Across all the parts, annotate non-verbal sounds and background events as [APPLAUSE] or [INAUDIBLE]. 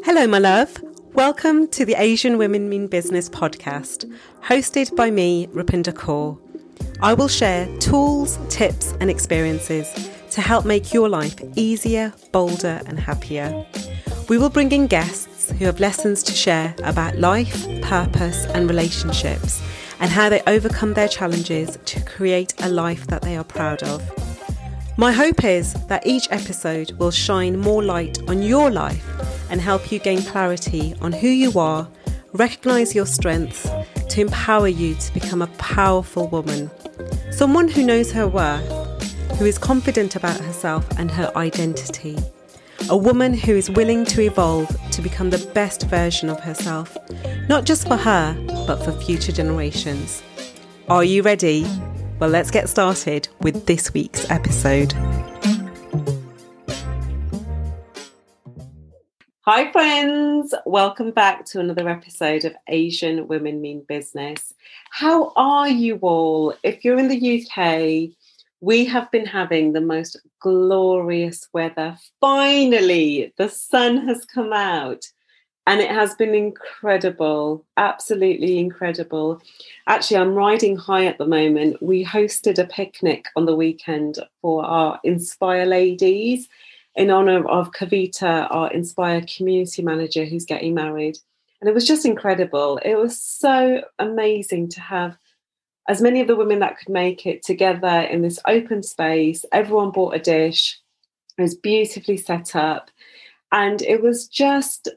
Hello, my love. Welcome to the Asian Women Mean Business podcast, hosted by me, Rupinder Kaur. I will share tools, tips, and experiences to help make your life easier, bolder, and happier. We will bring in guests who have lessons to share about life, purpose, and relationships, and how they overcome their challenges to create a life that they are proud of. My hope is that each episode will shine more light on your life and help you gain clarity on who you are, recognize your strengths to empower you to become a powerful woman. Someone who knows her worth, who is confident about herself and her identity. A woman who is willing to evolve to become the best version of herself, not just for her, but for future generations. Are you ready? Well, let's get started with this week's episode. Hi, friends. Welcome back to another episode of Asian Women Mean Business. How are you all? If you're in the UK, we have been having the most glorious weather. Finally, the sun has come out and it has been incredible, absolutely incredible. Actually, I'm riding high at the moment. We hosted a picnic on the weekend for our Inspire ladies in honor of Kavita, our Inspire community manager who's getting married. And it was just incredible. It was so amazing to have as many of the women that could make it together in this open space. Everyone bought a dish, it was beautifully set up. And it was just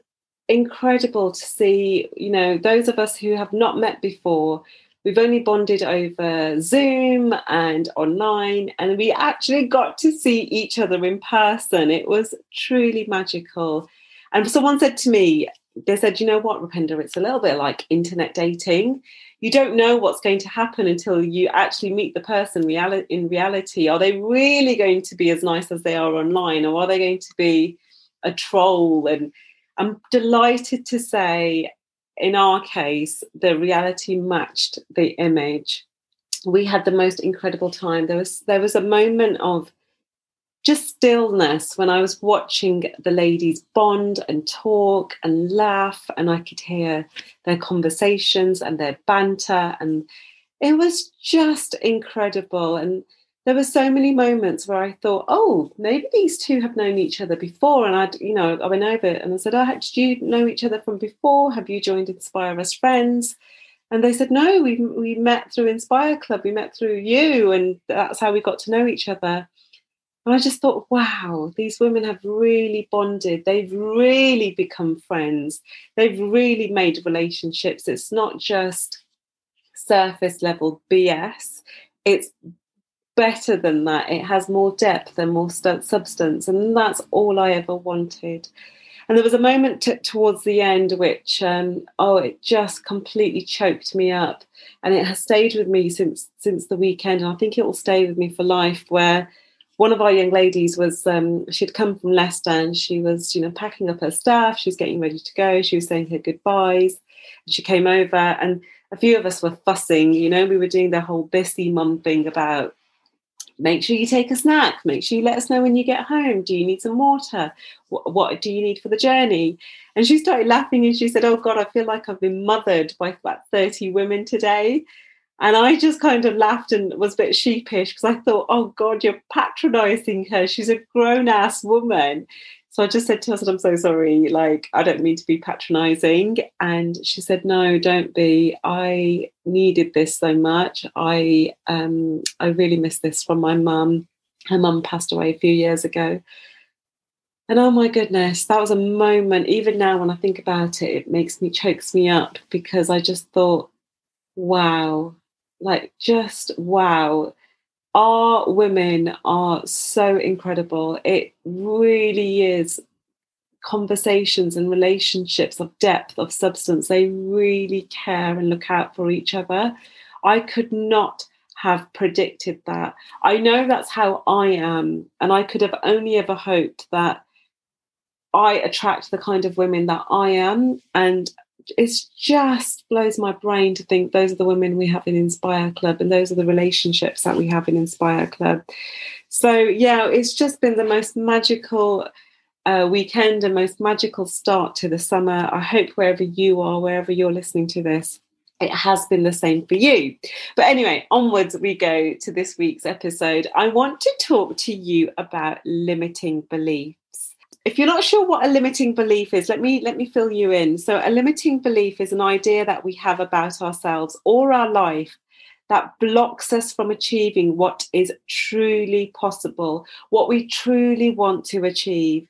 incredible to see, you know, those of us who have not met before, we've only bonded over Zoom and online, and we actually got to see each other in person. It was truly magical. And someone said to me, they said, you know what, Rupinder, it's a little bit like internet dating. You don't know what's going to happen until you actually meet the person in reality. Are they really going to be as nice as they are online, or are they going to be a troll and I'm delighted to say, in our case, the reality matched the image. We had the most incredible time. There was there was a moment of just stillness when I was watching the ladies bond and talk and laugh, and I could hear their conversations and their banter, and it was just incredible. And there were so many moments where I thought, oh, maybe these two have known each other before. And I'd, you know, I went over and I said, oh, did you know each other from before? Have you joined Inspire as friends? And they said, no, we, we met through Inspire Club. We met through you. And that's how we got to know each other. And I just thought, wow, these women have really bonded. They've really become friends. They've really made relationships. It's not just surface level BS. It's better than that. It has more depth and more st- substance, and that's all I ever wanted. And there was a moment t- towards the end which, um, oh, it just completely choked me up, and it has stayed with me since since the weekend, and I think it will stay with me for life. Where one of our young ladies was, um, she'd come from Leicester, and she was, you know, packing up her stuff. She was getting ready to go. She was saying her goodbyes. And she came over, and a few of us were fussing. You know, we were doing the whole busy mum thing about make sure you take a snack. Make sure you let us know when you get home. Do you need some water? What, what, do you need for the journey? And she started laughing and she said oh god i feel like i've been mothered by about 30 women today. And i just kind of laughed and was a bit sheepish because i thought oh god you're patronizing her. She's a grown-ass woman so I just said to her, I said, I'm so sorry. Like, I don't mean to be patronizing. And she said, No, don't be. I needed this so much. I um I really miss this from my mum. Her mum passed away a few years ago. And oh my goodness, that was a moment. Even now, when I think about it, it makes me chokes me up because I just thought, wow, like just wow our women are so incredible. It really is conversations and relationships of depth, of substance. They really care and look out for each other. I could not have predicted that. I know that's how I am, and I could have only ever hoped that I attract the kind of women that I am. And it just blows my brain to think those are the women we have in Inspire Club and those are the relationships that we have in Inspire Club. So yeah, it's just been the most magical uh, weekend and most magical start to the summer. I hope wherever you are, wherever you're listening to this, it has been the same for you. But anyway, onwards we go to this week's episode. I want to talk to you about limiting beliefs. If you're not sure what a limiting belief is, let me let me fill you in. So a limiting belief is an idea that we have about ourselves or our life that blocks us from achieving what is truly possible, what we truly want to achieve.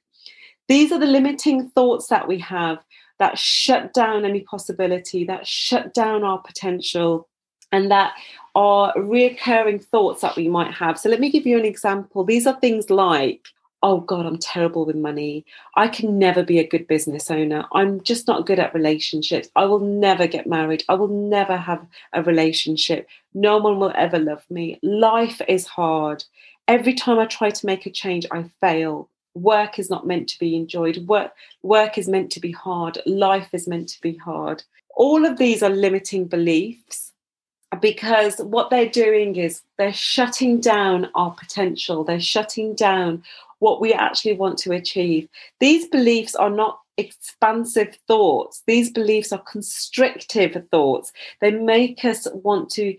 These are the limiting thoughts that we have that shut down any possibility, that shut down our potential, and that are reoccurring thoughts that we might have. So, let me give you an example. These are things like, oh God, I'm terrible with money. I can never be a good business owner. I'm just not good at relationships. I will never get married. I will never have a relationship. No one will ever love me. Life is hard. Every time I try to make a change, I fail work is not meant to be enjoyed work work is meant to be hard life is meant to be hard all of these are limiting beliefs because what they're doing is they're shutting down our potential. They're shutting down what we actually want to achieve. These beliefs are not expansive thoughts. These beliefs are constrictive thoughts. They make us want to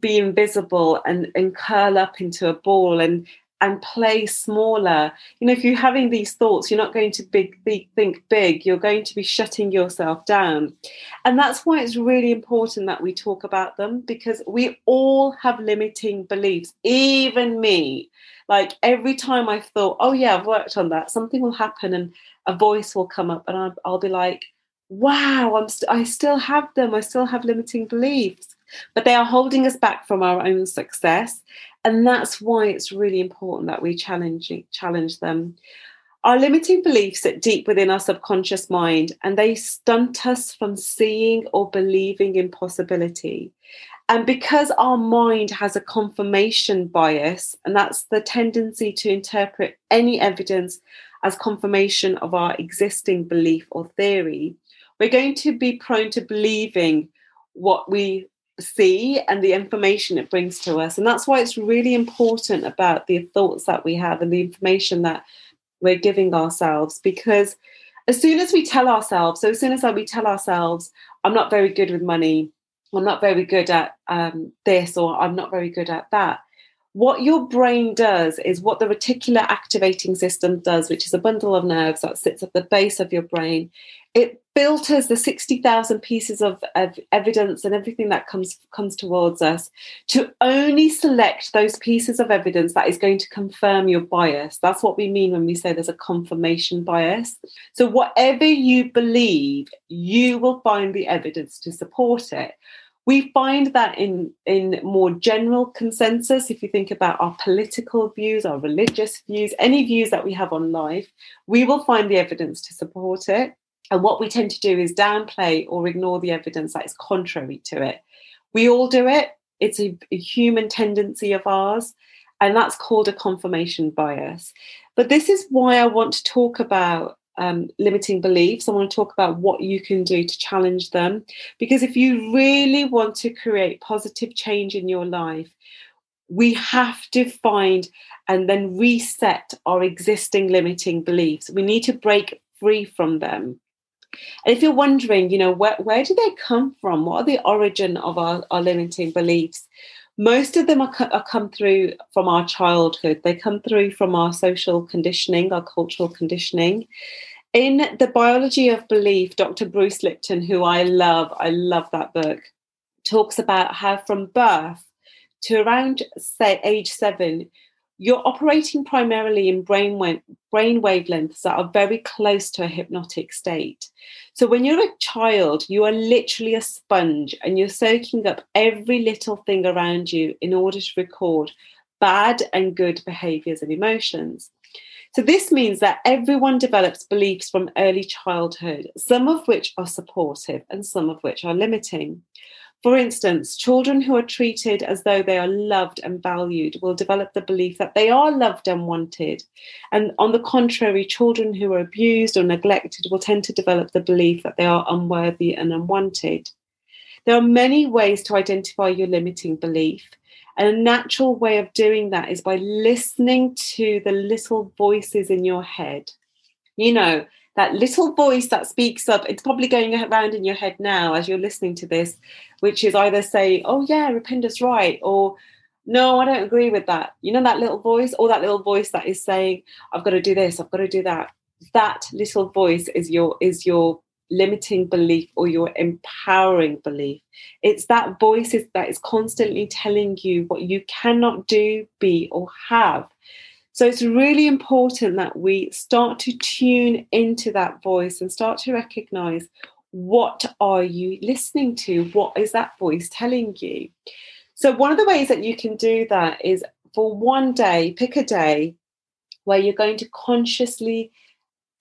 be invisible and, and curl up into a ball and and play smaller. You know, if you're having these thoughts, you're not going to big, big, think big, you're going to be shutting yourself down. And that's why it's really important that we talk about them because we all have limiting beliefs, even me. Like every time I've thought, oh, yeah, I've worked on that, something will happen and a voice will come up and I'll, I'll be like, wow, I'm st- I still have them. I still have limiting beliefs but they are holding us back from our own success and that's why it's really important that we challenge challenge them. Our limiting beliefs sit deep within our subconscious mind and they stunt us from seeing or believing in possibility. And because our mind has a confirmation bias and that's the tendency to interpret any evidence as confirmation of our existing belief or theory we're going to be prone to believing what we see and the information it brings to us. And that's why it's really important about the thoughts that we have and the information that we're giving ourselves. Because as soon as we tell ourselves, so as soon as we tell ourselves, I'm not very good with money, I'm not very good at um, this, or I'm not very good at that. What your brain does is what the reticular activating system does, which is a bundle of nerves that sits at the base of your brain. It filters the 60,000 pieces of, of, evidence and everything that comes comes towards us to only select those pieces of evidence that is going to confirm your bias. That's what we mean when we say there's a confirmation bias. So whatever you believe you will find the evidence to support it we find that in in more general consensus if you think about our political views our religious views any views that we have on life we will find the evidence to support it and what we tend to do is downplay or ignore the evidence that is contrary to it. We all do it, it's a, a human tendency of ours, and that's called a confirmation bias. But this is why I want to talk about um, limiting beliefs. I want to talk about what you can do to challenge them. Because if you really want to create positive change in your life, we have to find and then reset our existing limiting beliefs. We need to break free from them. And if you're wondering, you know, where, where do they come from? What are the origin of our, our limiting beliefs? Most of them are, are come through from our childhood. They come through from our social conditioning, our cultural conditioning. In the biology of belief, Dr. Bruce Lipton, who I love, I love that book, talks about how from birth to around say age seven, you're operating primarily in brain, brain wavelengths that are very close to a hypnotic state. So when you're a child, you are literally a sponge and you're soaking up every little thing around you in order to record bad and good behaviors and emotions. So this means that everyone develops beliefs from early childhood, some of which are supportive and some of which are limiting. For instance, children who are treated as though they are loved and valued will develop the belief that they are loved and wanted. And on the contrary, children who are abused or neglected will tend to develop the belief that they are unworthy and unwanted. There are many ways to identify your limiting belief. And a natural way of doing that is by listening to the little voices in your head. You know, that little voice that speaks up, it's probably going around in your head now as you're listening to this, which is either saying, oh, yeah, Rupinder's right, or no, I don't agree with that. You know, that little voice, or that little voice that is saying, I've got to do this, I've got to do that. That little voice is your is your limiting belief or your empowering belief. It's that voice that is constantly telling you what you cannot do, be, or have. So it's really important that we start to tune into that voice and start to recognize what are you listening to? What is that voice telling you? So one of the ways that you can do that is for one day, pick a day where you're going to consciously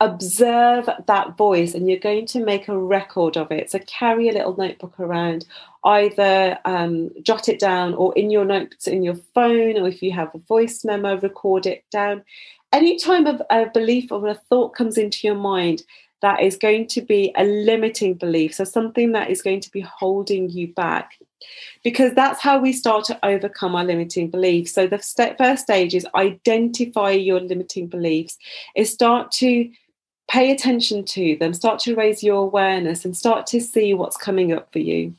observe that voice and you're going to make a record of it. So carry a little notebook around, either um, jot it down or in your notes in your phone, or if you have a voice memo, record it down. Any time of a belief or a thought comes into your mind that is going to be a limiting belief, so something that is going to be holding you back, because that's how we start to overcome our limiting beliefs. So the st- first stage is identify your limiting beliefs. Is start to pay attention to them, start to raise your awareness, and start to see what's coming up for you.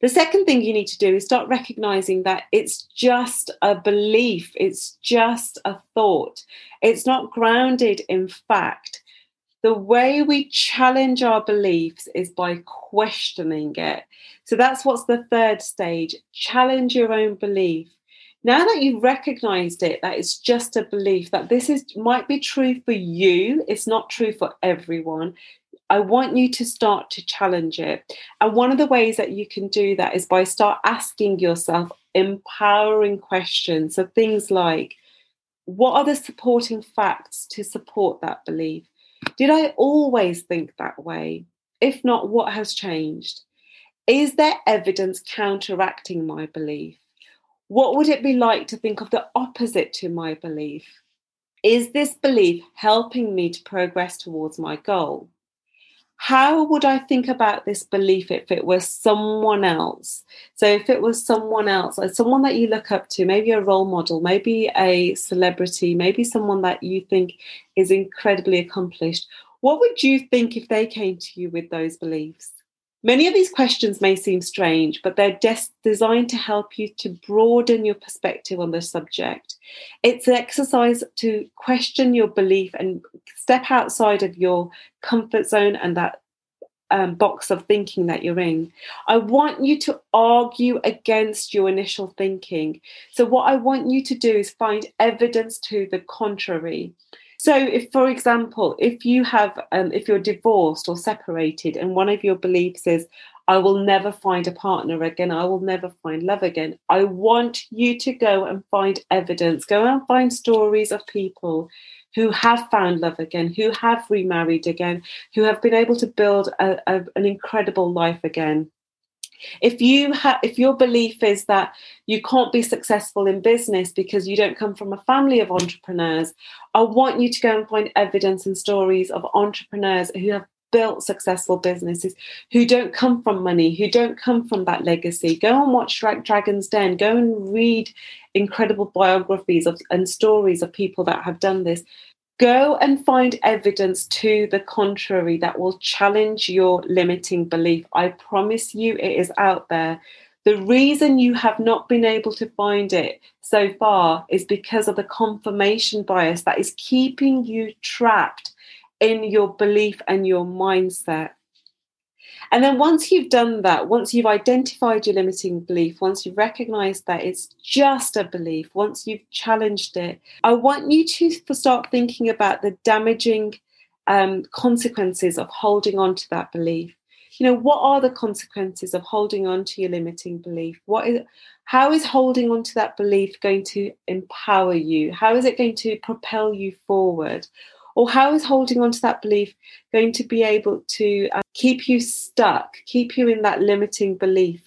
The second thing you need to do is start recognizing that it's just a belief, it's just a thought, it's not grounded in fact. The way we challenge our beliefs is by questioning it. So that's what's the third stage challenge your own belief now that you've recognized it that it's just a belief that this is might be true for you. It's not true for everyone. I want you to start to challenge it. And one of the ways that you can do that is by start asking yourself empowering questions. So things like what are the supporting facts to support that belief? Did i always think that way? If not what has changed? Is there evidence counteracting my belief what would it be like to think of the opposite to my belief? Is this belief helping me to progress towards my goal? How would I think about this belief if it was someone else? So, if it was someone else, like someone that you look up to, maybe a role model, maybe a celebrity, maybe someone that you think is incredibly accomplished, what would you think if they came to you with those beliefs? Many of these questions may seem strange, but they're des- designed to help you to broaden your perspective on the subject. It's an exercise to question your belief and step outside of your comfort zone and that um, box of thinking that you're in. I want you to argue against your initial thinking. So, what I want you to do is find evidence to the contrary. So, if, for example, if you have, um, if you're divorced or separated, and one of your beliefs is, I will never find a partner again, I will never find love again, I want you to go and find evidence, go and find stories of people who have found love again, who have remarried again, who have been able to build a, a, an incredible life again if you have if your belief is that you can't be successful in business because you don't come from a family of entrepreneurs i want you to go and find evidence and stories of entrepreneurs who have built successful businesses who don't come from money who don't come from that legacy. Go and watch dragon's den. Go and read incredible biographies of, and stories of people that have done this Go and find evidence to the contrary that will challenge your limiting belief. I promise you it is out there. The reason you have not been able to find it so far is because of the confirmation bias that is keeping you trapped in your belief and your mindset. And then once you've done that, once you've identified your limiting belief, once you've recognized that it's just a belief, once you've challenged it, I want you to start thinking about the damaging um, consequences of holding on to that belief. You know, what are the consequences of holding on to your limiting belief? What is how is holding on to that belief going to empower you? How is it going to propel you forward? Or how is holding on to that belief going to be able to uh, keep you stuck, keep you in that limiting belief,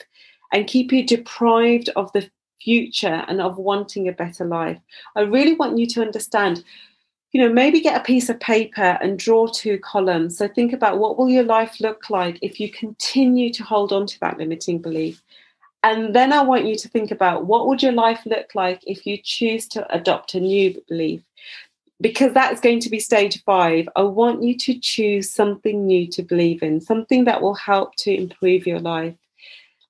and keep you deprived of the future and of wanting a better life? I really want you to understand you know maybe get a piece of paper and draw two columns. So think about what will your life look like if you continue to hold on to that limiting belief? And then i want you to think about what would your life look like if you choose to adopt a new belief because that's going to be stage five, I want you to choose something new to believe in, something that will help to improve your life.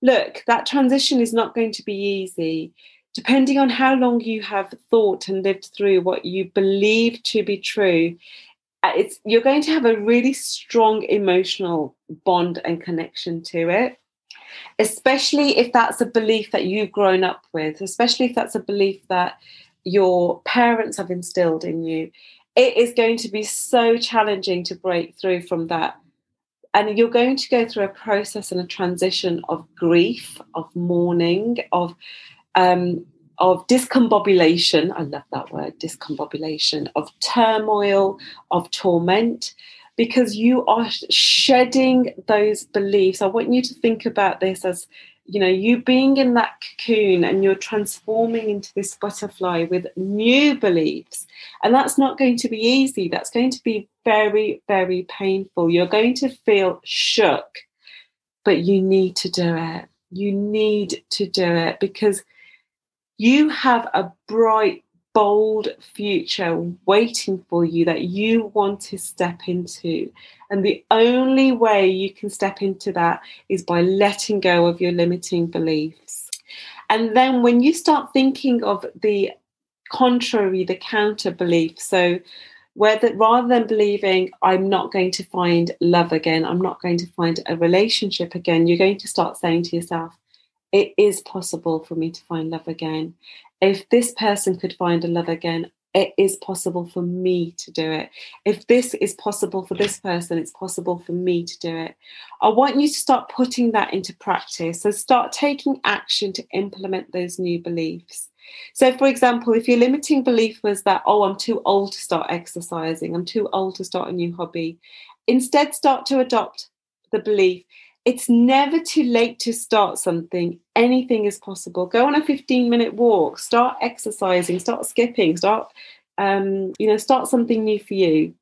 Look, that transition is not going to be easy. Depending on how long you have thought and lived through what you believe to be true, uh, it's you're going to have a really strong emotional bond and connection to it especially if that's a belief that you've grown up with especially if that's a belief that your parents have instilled in you, it is going to be so challenging to break through from that. And you're going to go through a process and a transition of grief, of mourning, of um, of discombobulation. I love that word, discombobulation, of turmoil, of torment, because you are shedding those beliefs. I want you to think about this as you know you being in that cocoon and you're transforming into this butterfly with new beliefs. And that's not going to be easy. That's going to be very very painful. You're going to feel shook but you need to do it. You need to do it because you have a bright bold future waiting for you that you want to step into. And the only way you can step into that is by letting go of your limiting beliefs. And then when you start thinking of the contrary, the counter belief, so whether rather than believing I'm not going to find love again, I'm not going to find a relationship again, you're going to start saying to yourself, it is possible for me to find love again if this person could find a love again, it is possible for me to do it. If this is possible for this person, it's possible for me to do it. I want you to start putting that into practice. So start taking action to implement those new beliefs. So, for example, if your limiting belief was that, oh, I'm too old to start exercising, I'm too old to start a new hobby, instead start to adopt the belief it's never too late to start something. Anything is possible. Go on a 15 minute walk, start exercising, start skipping, start, um, you know, start something new for you.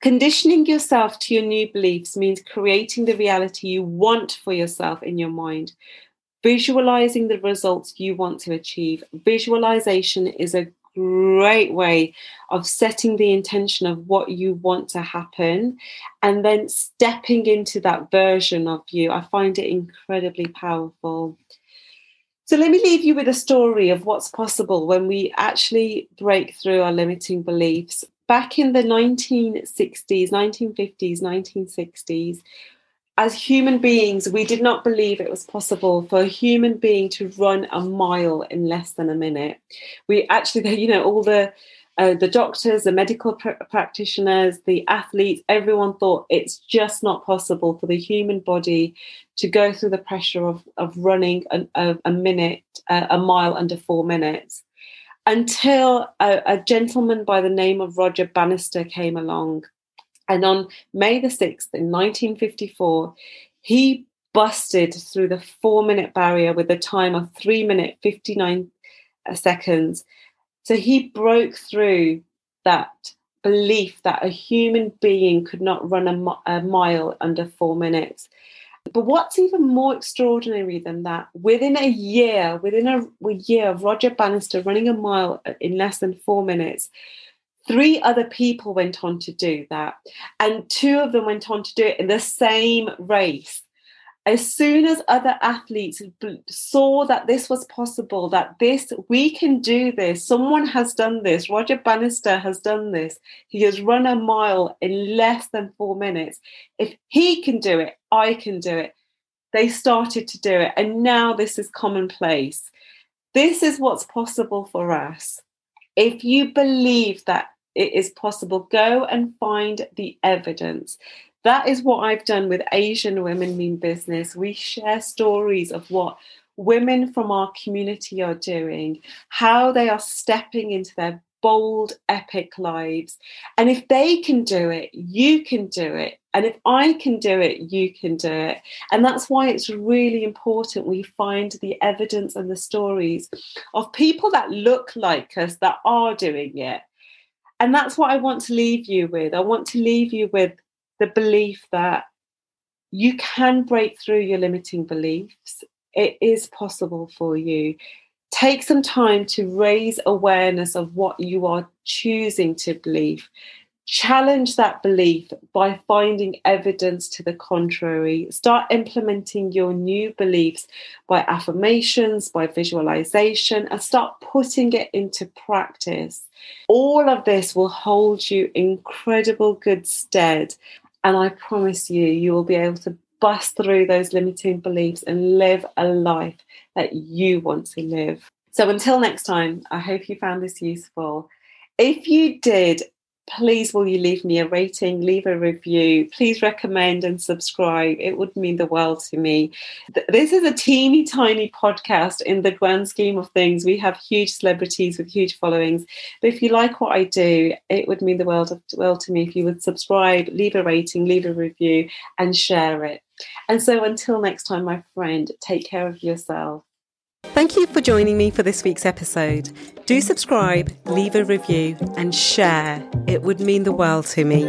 Conditioning yourself to your new beliefs means creating the reality you want for yourself in your mind. Visualizing the results you want to achieve. Visualization is a great way of setting the intention of what you want to happen and then stepping into that version of you. I find it incredibly powerful. So, let me leave you with a story of what's possible when we actually break through our limiting beliefs. Back in the 1960s, 1950s, 1960s, as human beings, we did not believe it was possible for a human being to run a mile in less than a minute. We actually, [LAUGHS] you know, all the uh, the doctors, the medical pr- practitioners, the athletes, everyone thought it's just not possible for the human body to go through the pressure of, of running a, a, a minute, uh, a mile under four minutes. Until a, a gentleman by the name of Roger Bannister came along and on May the 6th in 1954, he busted through the four minute barrier with a time of three minute 59 uh, seconds. So he broke through that belief that a human being could not run a, a mile under four minutes. But what's even more extraordinary than that, within a year, within a, a year of Roger Bannister running a mile uh, in less than four minutes, Three other people went on to do that, and two of them went on to do it in the same race. As soon as other athletes saw that this was possible, that this, we can do this, someone has done this, Roger Bannister has done this, he has run a mile in less than four minutes. If he can do it, I can do it. They started to do it, and now this is commonplace. This is what's possible for us. If you believe that it is possible, go and find the evidence. That is what I've done with Asian Women Mean Business. We share stories of what women from our community are doing, how they are stepping into their bold, epic lives. And if they can do it, you can do it. And if I can do it, you can do it. And that's why it's really important we find the evidence and the stories of people that look like us that are doing it. And that's what I want to leave you with. I want to leave you with the belief that you can break through your limiting beliefs. It is possible for you. Take some time to raise awareness of what you are choosing to believe. Challenge that belief by finding evidence to the contrary. Start implementing your new beliefs by affirmations, by visualization, and start putting it into practice. All of this will hold you incredible good stead. And I promise you, you will be able to bust through those limiting beliefs and live a life that you want to live. So until next time, I hope you found this useful. If you did, please will you leave me a rating, leave a review, please recommend and subscribe. It would mean the world to me. This is a teeny tiny podcast in the grand scheme of things. We have huge celebrities with huge followings. But if you like what I do, it would mean the world of world to me if you would subscribe, leave a rating, leave a review, and share it. And so until next time, my friend, take care of yourself. Thank you for joining me for this week's episode. Do subscribe, leave a review, and share. It would mean the world to me.